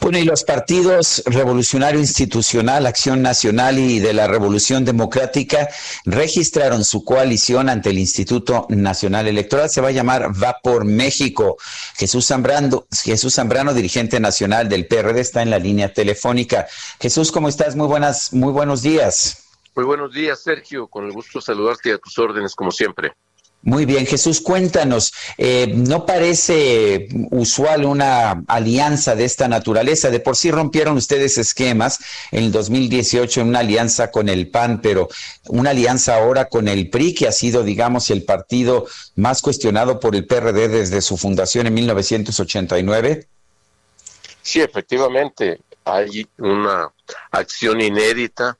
Bueno, y los partidos Revolucionario Institucional, Acción Nacional y de la Revolución Democrática registraron su coalición ante el Instituto Nacional Electoral. Se va a llamar Va por México. Jesús Zambrano, Jesús Zambrano, dirigente nacional del PRD, está en la línea telefónica. Jesús, ¿cómo estás? Muy buenas, muy buenos días. Muy buenos días, Sergio. Con el gusto de saludarte a tus órdenes, como siempre. Muy bien, Jesús, cuéntanos, eh, ¿no parece usual una alianza de esta naturaleza? De por sí rompieron ustedes esquemas en el 2018 en una alianza con el PAN, pero una alianza ahora con el PRI, que ha sido, digamos, el partido más cuestionado por el PRD desde su fundación en 1989. Sí, efectivamente, hay una acción inédita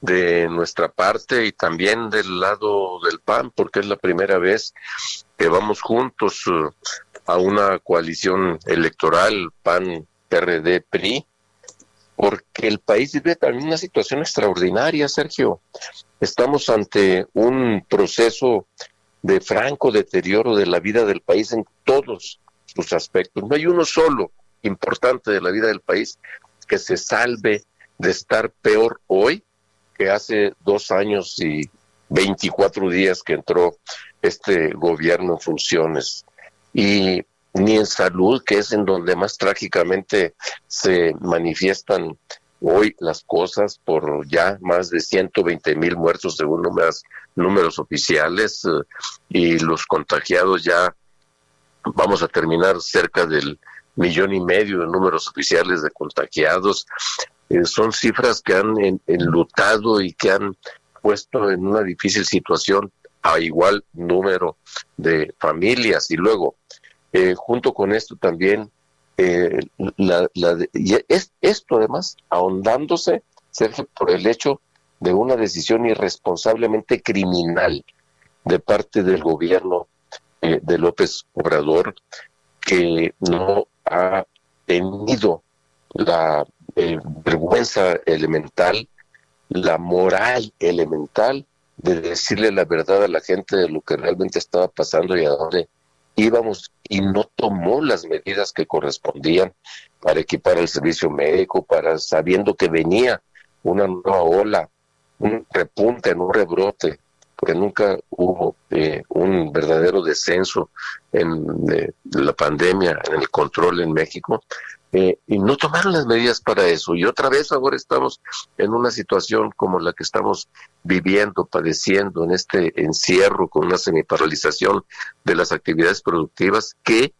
de nuestra parte y también del lado del PAN, porque es la primera vez que vamos juntos uh, a una coalición electoral PAN, PRD, PRI, porque el país vive también una situación extraordinaria, Sergio. Estamos ante un proceso de franco deterioro de la vida del país en todos sus aspectos. No hay uno solo importante de la vida del país que se salve de estar peor hoy que hace dos años y 24 días que entró este gobierno en funciones. Y ni en salud, que es en donde más trágicamente se manifiestan hoy las cosas por ya más de 120 mil muertos según números, números oficiales eh, y los contagiados ya vamos a terminar cerca del millón y medio de números oficiales de contagiados. Eh, son cifras que han enlutado y que han puesto en una difícil situación a igual número de familias. Y luego, eh, junto con esto también, eh, es, esto además ahondándose, Sergio, por el hecho de una decisión irresponsablemente criminal de parte del gobierno de López Obrador, que no ha tenido la eh, vergüenza elemental, la moral elemental de decirle la verdad a la gente de lo que realmente estaba pasando y a dónde íbamos y no tomó las medidas que correspondían para equipar el servicio médico, para sabiendo que venía una nueva ola, un repunte, un rebrote, porque nunca hubo eh, un verdadero descenso en la pandemia, en el control en México, eh, y no tomaron las medidas para eso. Y otra vez ahora estamos en una situación como la que estamos viviendo, padeciendo en este encierro con una semiparalización de las actividades productivas que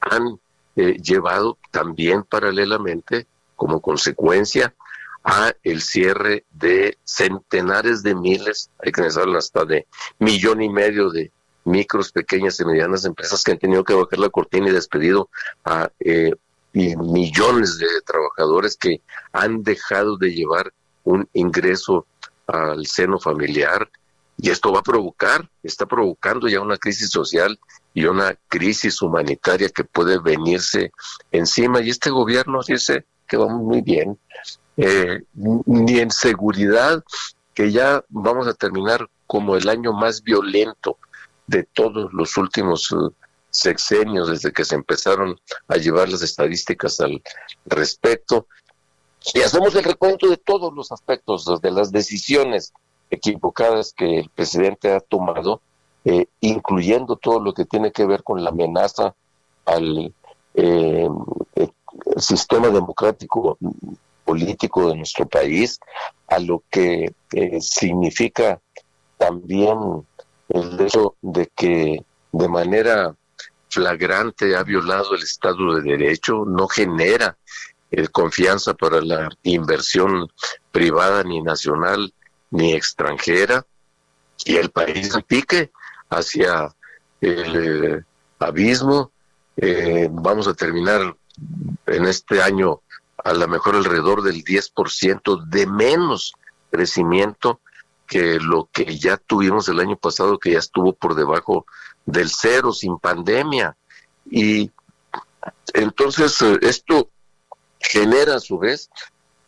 han eh, llevado también paralelamente como consecuencia a el cierre de centenares de miles, hay que pensar hasta de millón y medio de micros, pequeñas y medianas empresas que han tenido que bajar la cortina y despedido a eh, y millones de trabajadores que han dejado de llevar un ingreso al seno familiar. Y esto va a provocar, está provocando ya una crisis social y una crisis humanitaria que puede venirse encima. Y este gobierno dice que vamos muy bien, eh, ni en seguridad, que ya vamos a terminar como el año más violento de todos los últimos uh, sexenios desde que se empezaron a llevar las estadísticas al respecto. Y hacemos el recuento de todos los aspectos, de las decisiones equivocadas que el presidente ha tomado, eh, incluyendo todo lo que tiene que ver con la amenaza al eh, eh, sistema democrático político de nuestro país, a lo que significa también el hecho de que de manera flagrante ha violado el Estado de Derecho, no genera eh, confianza para la inversión privada ni nacional ni extranjera y el país pique hacia el eh, abismo. Eh, vamos a terminar en este año a lo mejor alrededor del 10% de menos crecimiento que lo que ya tuvimos el año pasado, que ya estuvo por debajo del cero sin pandemia. Y entonces eh, esto genera a su vez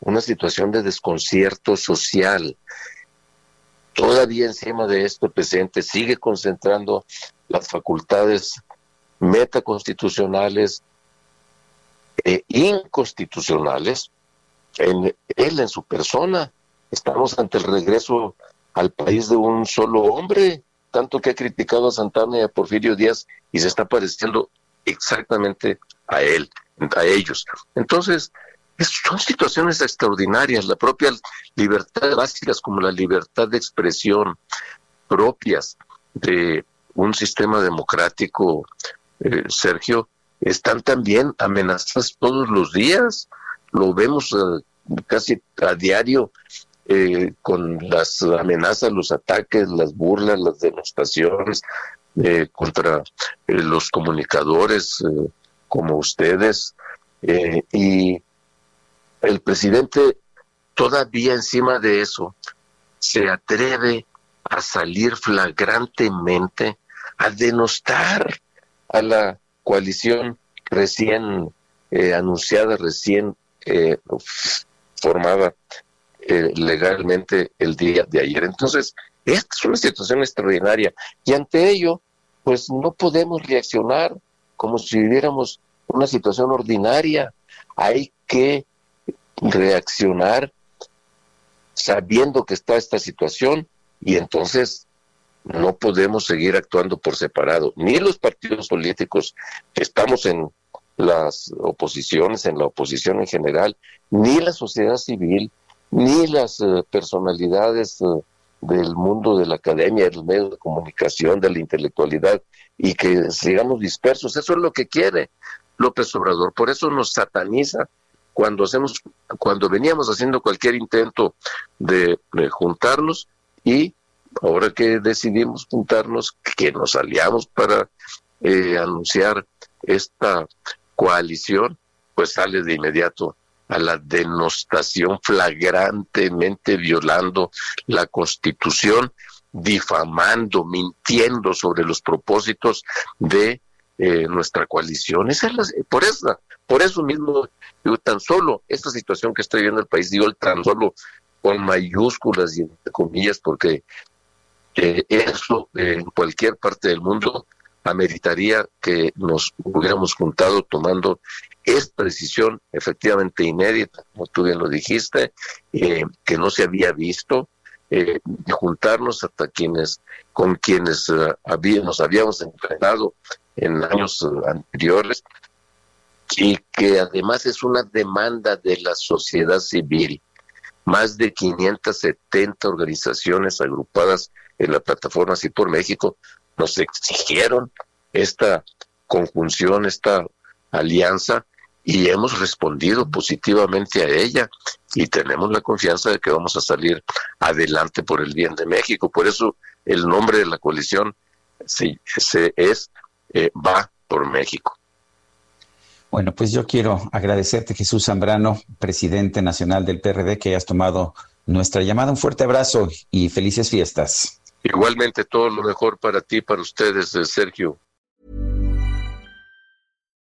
una situación de desconcierto social. Todavía encima de esto el presidente sigue concentrando las facultades metaconstitucionales inconstitucionales en él, en su persona. Estamos ante el regreso al país de un solo hombre, tanto que ha criticado a Santana y a Porfirio Díaz y se está pareciendo exactamente a él, a ellos. Entonces, son situaciones extraordinarias, la propia libertad básicas como la libertad de expresión propias de un sistema democrático, eh, Sergio, están también amenazadas todos los días. Lo vemos eh, casi a diario eh, con las amenazas, los ataques, las burlas, las demostraciones contra los comunicadores como ustedes. y el presidente todavía encima de eso se atreve a salir flagrantemente a denostar a la coalición recién eh, anunciada, recién eh, formada eh, legalmente el día de ayer. Entonces, esta es una situación extraordinaria y ante ello, pues no podemos reaccionar como si viviéramos una situación ordinaria. Hay que reaccionar sabiendo que está esta situación y entonces no podemos seguir actuando por separado. Ni los partidos políticos que estamos en las oposiciones, en la oposición en general, ni la sociedad civil, ni las eh, personalidades eh, del mundo de la academia, del medio de comunicación, de la intelectualidad, y que sigamos dispersos. Eso es lo que quiere López Obrador. Por eso nos sataniza cuando hacemos, cuando veníamos haciendo cualquier intento de, juntarnos y ahora que decidimos juntarnos, que nos aliamos para eh, anunciar esta coalición, pues sale de inmediato a la denostación flagrantemente violando la constitución, difamando, mintiendo sobre los propósitos de eh, nuestra coalición. Esa es por, eso, por eso mismo, digo, tan solo esta situación que estoy viendo el país, digo tan solo con mayúsculas y entre comillas, porque eso en cualquier parte del mundo ameritaría que nos hubiéramos juntado tomando esta decisión efectivamente inédita, como tú bien lo dijiste, eh, que no se había visto, eh, juntarnos hasta quienes con quienes nos habíamos enfrentado en años anteriores y que además es una demanda de la sociedad civil. Más de 570 organizaciones agrupadas en la plataforma Así por México nos exigieron esta conjunción, esta alianza y hemos respondido positivamente a ella y tenemos la confianza de que vamos a salir adelante por el bien de México. Por eso el nombre de la coalición sí, es eh, Va por México. Bueno, pues yo quiero agradecerte, Jesús Zambrano, presidente nacional del PRD, que hayas tomado nuestra llamada. Un fuerte abrazo y felices fiestas. Igualmente, todo lo mejor para ti, para ustedes, eh, Sergio.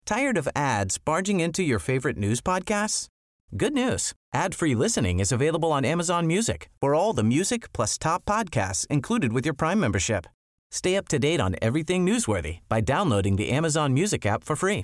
¿Tired of ads barging into your favorite news podcasts? Good news. Ad-free listening is available on Amazon Music for all the music plus top podcasts included with your Prime membership. Stay up to date on everything newsworthy by downloading the Amazon Music app for free